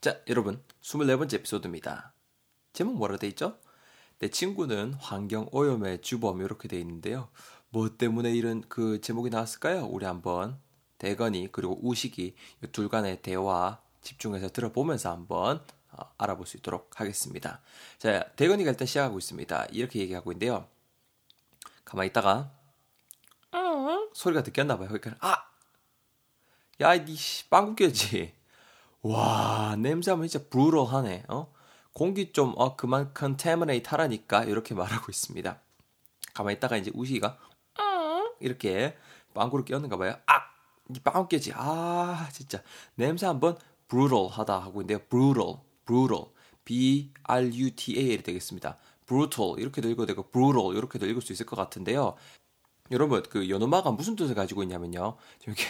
자, 여러분, 24번째 에피소드입니다. 제목 뭐라 돼 있죠? 내 친구는 환경 오염의 주범 이렇게 돼 있는데요. 뭐 때문에 이런 그 제목이 나왔을까요? 우리 한번 대건이 그리고 우식이 둘 간의 대화 집중해서 들어보면서 한번 어, 알아볼 수 있도록 하겠습니다. 자, 대건이가 일단 시작하고 있습니다. 이렇게 얘기하고 있는데요. 가만히 있다가 소리가 듣겼나 봐요. 그러니까 아, 야, 니 빵꾸 꼈지. 와, 냄새 하면 진짜 브루럴하네. 어? 공기 좀 어, 그만 컨테미네이트 하라니까 이렇게 말하고 있습니다. 가만히 있다가 이제 우시가 이렇게 빵구를 꼈는가 봐요. 아, 니 빵꾸 꼈지. 아, 진짜 냄새 한번 브루럴하다 하고 있는데요. 브루럴, 브루럴, B R U T A L 되겠습니다. brutal 이렇게도 읽어도 되고 brutal 이렇게도 읽을 수 있을 것 같은데요. 여러분 그 연어마가 무슨 뜻을 가지고 있냐면요. 이렇게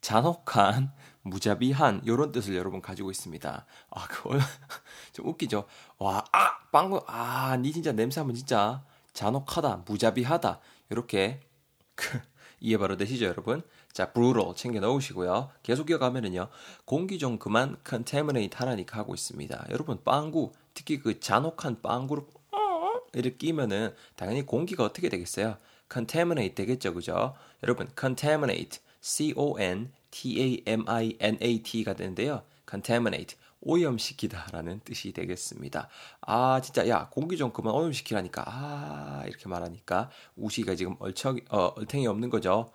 잔혹한, 무자비한 이런 뜻을 여러분 가지고 있습니다. 아, 그거 좀 웃기죠. 와, 아, 빵구, 아, 니 진짜 냄새 하면 진짜 잔혹하다, 무자비하다 이렇게 그, 이해 바로 되시죠, 여러분? 자, brutal 챙겨 넣으시고요. 계속 기억하면은요. 공기 좀 그만 contaminate 하라니까 하고 있습니다. 여러분, 빵구, 특히 그 잔혹한 빵구를 이렇게 끼면은 당연히 공기가 어떻게 되겠어요? contaminate 되겠죠, 그죠? 여러분, contaminate C-O-N-T-A-M-I-N-A-T가 되는데요. contaminate, 오염시키다라는 뜻이 되겠습니다. 아, 진짜, 야, 공기 좀 그만 오염시키라니까. 아, 이렇게 말하니까, 우시가 지금 얼척, 어, 얼탱이 없는 거죠.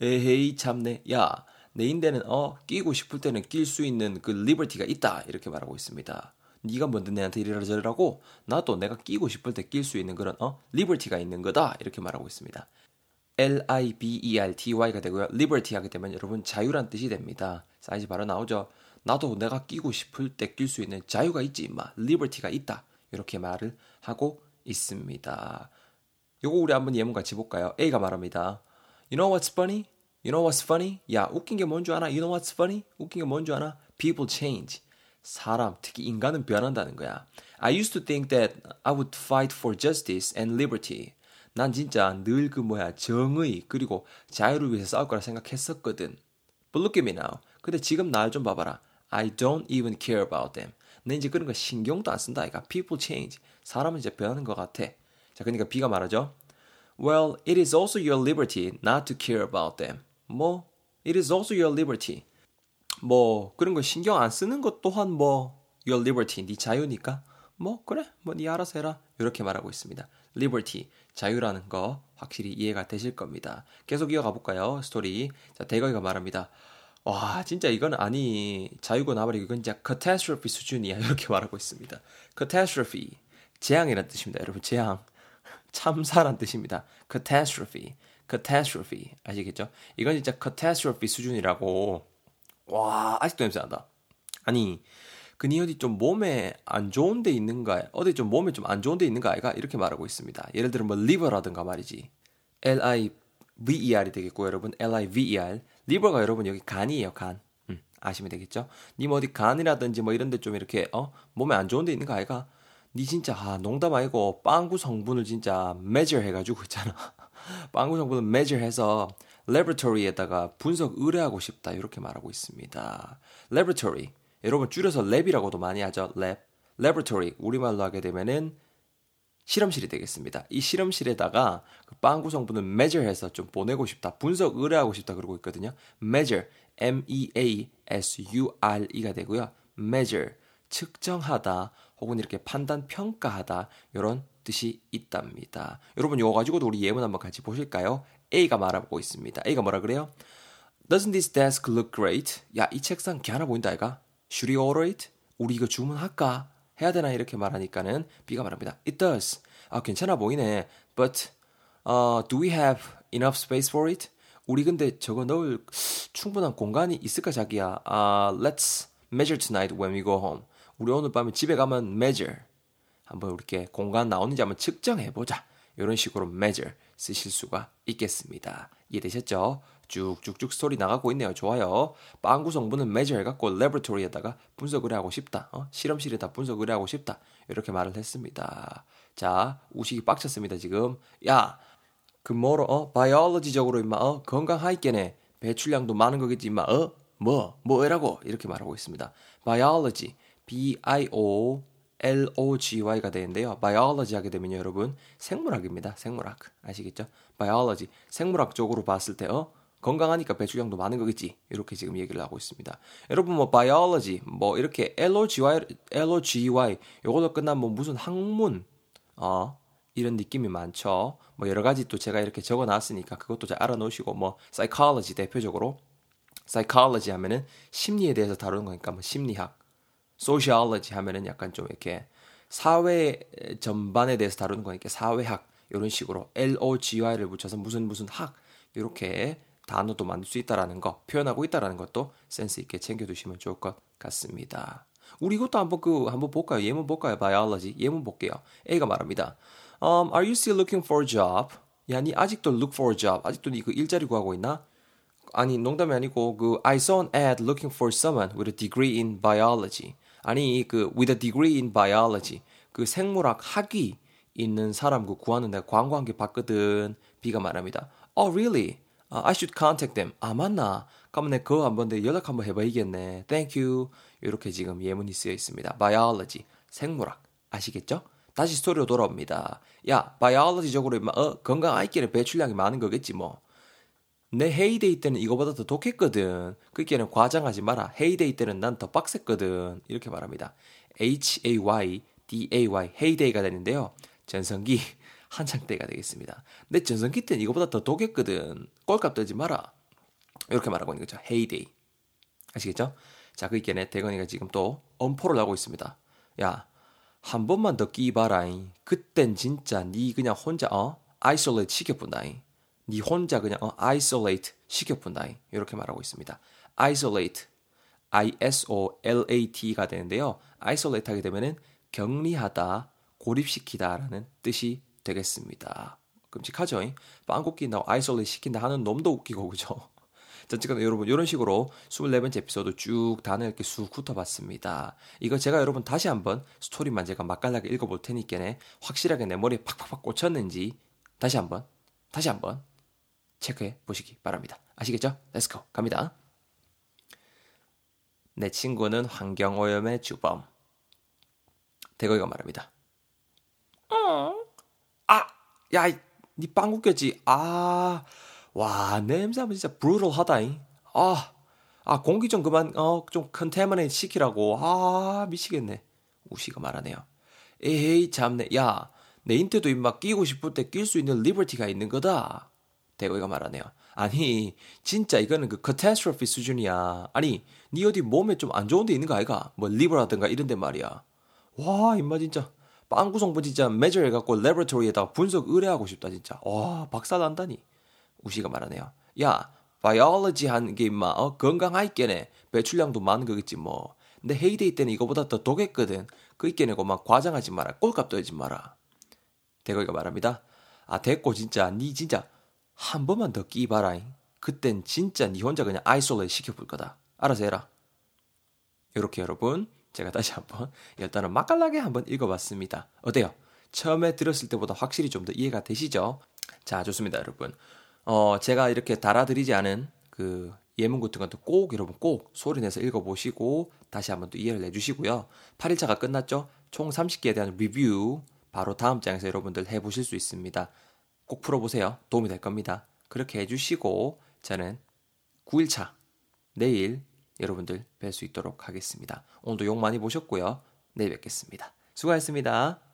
에헤이, 참네. 야, 내 인대는, 어, 끼고 싶을 때는 낄 수 있는 그 리버티가 있다. 이렇게 말하고 있습니다. 네가 뭔데 내한테 이래라 저래라고? 나도 내가 끼고 싶을 때 낄 수 있는 그런, 어, 리버티가 있는 거다. 이렇게 말하고 있습니다. L-I-B-E-R-T-Y가 되고요. liberty 하게 되면 여러분 자유란 뜻이 됩니다. 사이즈 바로 나오죠. 나도 내가 끼고 싶을 때 낄 수 있는 자유가 있지 임마. liberty가 있다. 이렇게 말을 하고 있습니다. 요거 우리 한번 예문 같이 볼까요? A가 말합니다. You know what's funny? You know what's funny? 야, 웃긴 게 뭔 줄 아나? You know what's funny? 웃긴 게 뭔 줄 아나? People change. 사람, 특히 인간은 변한다는 거야. I used to think that I would fight for justice and liberty. 난 진짜 늘 그 뭐야 정의 그리고 자유를 위해서 싸울 거라 생각했었거든. But look at me now. 근데 지금 날 좀 봐봐라. I don't even care about them. 내 이제 그런 거 신경도 안 쓴다. 이가 people change. 사람은 이제 변하는 것 같아. 자, 그러니까 B가 말하죠. Well, it is also your liberty not to care about them. 뭐, it is also your liberty. 뭐 그런 거 신경 안 쓰는 것 또한 뭐 your liberty, 네 자유니까. 뭐 그래, 뭐 네 알아서 해라. 이렇게 말하고 있습니다. liberty, 자유라는 거 확실히 이해가 되실 겁니다. 계속 이어가 볼까요? 스토리. 자, 대거이가 말합니다. 와, 진짜 이건 아니, 자유고 나발이고 이건 진짜 catastrophe 수준이야. 이렇게 말하고 있습니다. catastrophe. 재앙이란 뜻입니다. 여러분, 재앙. 참사란 뜻입니다. catastrophe. catastrophe. 아시겠죠? 이건 진짜 catastrophe 수준이라고. 와, 아직도 냄새 난다. 아니, 그니 어디 좀 몸에 안 좋은 데 있는가, 어디 좀 몸에 좀 안 좋은 데 있는가 아이가 이렇게 말하고 있습니다. 예를 들어 뭐 liver라든가 말이지. L-I-V-E-R이 되겠고 여러분 L-I-V-E-R. liver가 여러분 여기 간이에요, 간. 음, 아시면 되겠죠? 님 어디 간이라든지 뭐 이런 데 좀 이렇게 어 몸에 안 좋은 데 있는가 아이가? 니 진짜 아, 농담 아니고 빵구 성분을 진짜 measure 해가지고 있잖아. 빵구 성분을 measure 해서 laboratory에다가 분석 의뢰하고 싶다 이렇게 말하고 있습니다. laboratory 여러분 줄여서 lab이라고도 많이 하죠. lab. laboratory 우리말로 하게 되면은 실험실이 되겠습니다. 이 실험실에다가 그 빵구 성분을 measure해서 좀 보내고 싶다. 분석 의뢰하고 싶다 그러고 있거든요. measure M E A S U R E가 되고요. measure 측정하다 혹은 이렇게 판단 평가하다 이런 뜻이 있답니다. 여러분 이거 가지고도 우리 예문 한번 같이 보실까요? A가 말하고 있습니다. A가 뭐라 그래요? Doesn't this desk look great? 야, 이 책상 괜찮아 보인다, 아이가? Should we order it? 우리 이거 주문할까? 해야 되나? 이렇게 말하니까는 B가 말합니다. It does. 아, 괜찮아 보이네. But, uh, do we have enough space for it? 우리 근데 저거 넣을 충분한 공간이 있을까, 자기야? Uh, let's measure tonight when we go home. 우리 오늘 밤에 집에 가면 measure. 한번 이렇게 공간 나오는지 한번 측정해 보자. 이런 식으로 measure 쓰실 수가 있겠습니다. 이해되셨죠? 쭉쭉쭉 스토리 나가고 있네요. 좋아요. 빵구 성분은 measure 해갖고 laboratory에다가 분석을 하고 싶다. 어? 실험실에다 분석을 하고 싶다. 이렇게 말을 했습니다. 자, 우식이 빡쳤습니다, 지금. 야, 그 뭐로, 어? 바이올로지적으로 임마, 어? 건강하있겠네. 배출량도 많은 거겠지, 임마, 어? 뭐, 뭐라고? 이렇게 말하고 있습니다. biology, B-I-O L-O-G-Y가 되는데요. biology 하게 되면요, 여러분. 생물학입니다. 생물학. 아시겠죠? biology. 생물학 쪽으로 봤을 때, 어? 건강하니까 배출량도 많은 거겠지. 이렇게 지금 얘기를 하고 있습니다. 여러분 뭐 biology 뭐 이렇게 LOGY LOGY 요거도 끝난 뭐 무슨 학문 어 이런 느낌이 많죠. 뭐 여러 가지 또 제가 이렇게 적어 놨으니까 그것도 잘 알아 놓으시고 뭐 psychology 대표적으로 psychology 하면은 심리에 대해서 다루는 거니까 뭐 심리학 sociology 하면은 약간 좀 이렇게 사회 전반에 대해서 다루는 거니까 사회학 이런 식으로 LOGY를 붙여서 무슨 무슨 학 이렇게 단어도 만들 수 있다라는 거, 표현하고 있다라는 것도 센스 있게 챙겨두시면 좋을 것 같습니다. 우리 이것도 한번 그 한번 볼까요? 예문 볼까요? biology 예문 볼게요. A가 말합니다. Um, are you still looking for a job? 야, 니 아직도 look for a job. 아직도 니그 일자리 구하고 있나? 아니, 농담이 아니고 그 I saw an ad looking for someone with a degree in biology. 아니, 그 with a degree in biology. 그 생물학 학위 있는 사람 그 구하는 내가 광고 한개 봤거든. B가 말합니다. Oh, really? 아, I should contact them. 아, 맞나? 그러면 내 그거 한번 내 연락 한번 해봐야겠네. Thank you. 이렇게 지금 예문이 쓰여 있습니다. Biology. 생물학. 아시겠죠? 다시 스토리로 돌아옵니다. 야, biology적으로 어, 건강하이끼네 배출량이 많은 거겠지 뭐. 내 heyday 때는 이거보다 더 독했거든. 그게는 과장하지 마라. heyday 때는 난 더 빡셌거든. 이렇게 말합니다. H-A-Y, D-A-Y, heyday가 되는데요. 전성기, 한창 때가 되겠습니다. 내 전성기 때는 이거보다 더 독했거든. 꼴값 떨지 마라. 이렇게 말하고 있는 거죠. Heyday. 아시겠죠? 자, 그 있겠네. 대건이가 지금 또 엄포를 하고 있습니다. 야, 한 번만 더 끼봐라잉. 그땐 진짜 니 그냥 혼자 어 isolate 시켜본다잉. 니 혼자 그냥 어 isolate 시켜본다잉. 이렇게 말하고 있습니다. isolate I-S-O-L-A-T가 되는데요. isolate 하게 되면은 격리하다, 고립시키다라는 뜻이 되겠습니다. 끔찍하죠? 빵구 낀다고 isolate 시킨다 하는 놈도 웃기고 그죠? 자, 지금 여러분 이런 식으로 24번째 에피소드 쭉 단어 이렇게 쑥 훑어봤습니다. 이거 제가 여러분 다시 한번 스토리만 제가 맛깔나게 읽어볼 테니까 확실하게 내 머리에 팍팍팍 꽂혔는지 다시 한번 다시 한번 체크해 보시기 바랍니다. 아시겠죠? let's go 갑니다. 내 친구는 환경오염의 주범. 대건이가 말합니다. 어? 아, 야, 니 빵구 꼈지? 아, 와, 냄새 한번 진짜 brutal하다잉. 아, 아, 공기 좀 그만, 어, 좀 contaminate 시키라고. 아, 미치겠네. 우시가 말하네요. 에이, 참네. 야, 내한테도 임마 끼고 싶을 때 낄 수 있는 liberty가 있는 거다. 대건이가 말하네요. 아니, 진짜 이거는 그 catastrophe 수준이야. 아니, 니 어디 몸에 좀 안 좋은 데 있는 거 아이가? 뭐 liver라든가 이런 데 말이야. 와, 임마 진짜. 빵구 성분 진짜 measure 해갖고 laboratory에다가 분석 의뢰하고 싶다 진짜. 와, 박살 난다니. 우시가 말하네요. 야, biology 하게 임마 어? 건강하이끼네. 배출량도 많은 거겠지 뭐. 근데 heyday 때는 이거보다 더 독했거든. 그 있겠네고 막 과장하지 마라. 꼴값 떨지 마라. 대건이가 말합니다. 아 됐고 진짜 니 진짜 한 번만 더 끼봐라잉. 그땐 진짜 니 혼자 그냥 아이솔레 시켜볼 거다. 알아서 해라. 이렇게 여러분 제가 다시 한번 일단은 맛깔나게 한번 읽어봤습니다. 어때요? 처음에 들었을 때보다 확실히 좀 더 이해가 되시죠? 자 좋습니다 여러분. 어, 제가 이렇게 달아드리지 않은 그 예문 같은 것도 꼭 여러분 꼭 소리내서 읽어보시고 다시 한번 또 이해를 내주시고요. 8일차가 끝났죠? 총 30개에 대한 리뷰 바로 다음 장에서 여러분들 해보실 수 있습니다. 꼭 풀어보세요. 도움이 될 겁니다. 그렇게 해주시고 저는 9일차 내일 여러분들 뵐 수 있도록 하겠습니다. 오늘도 욕 많이 보셨고요. 내일 뵙겠습니다. 수고하셨습니다.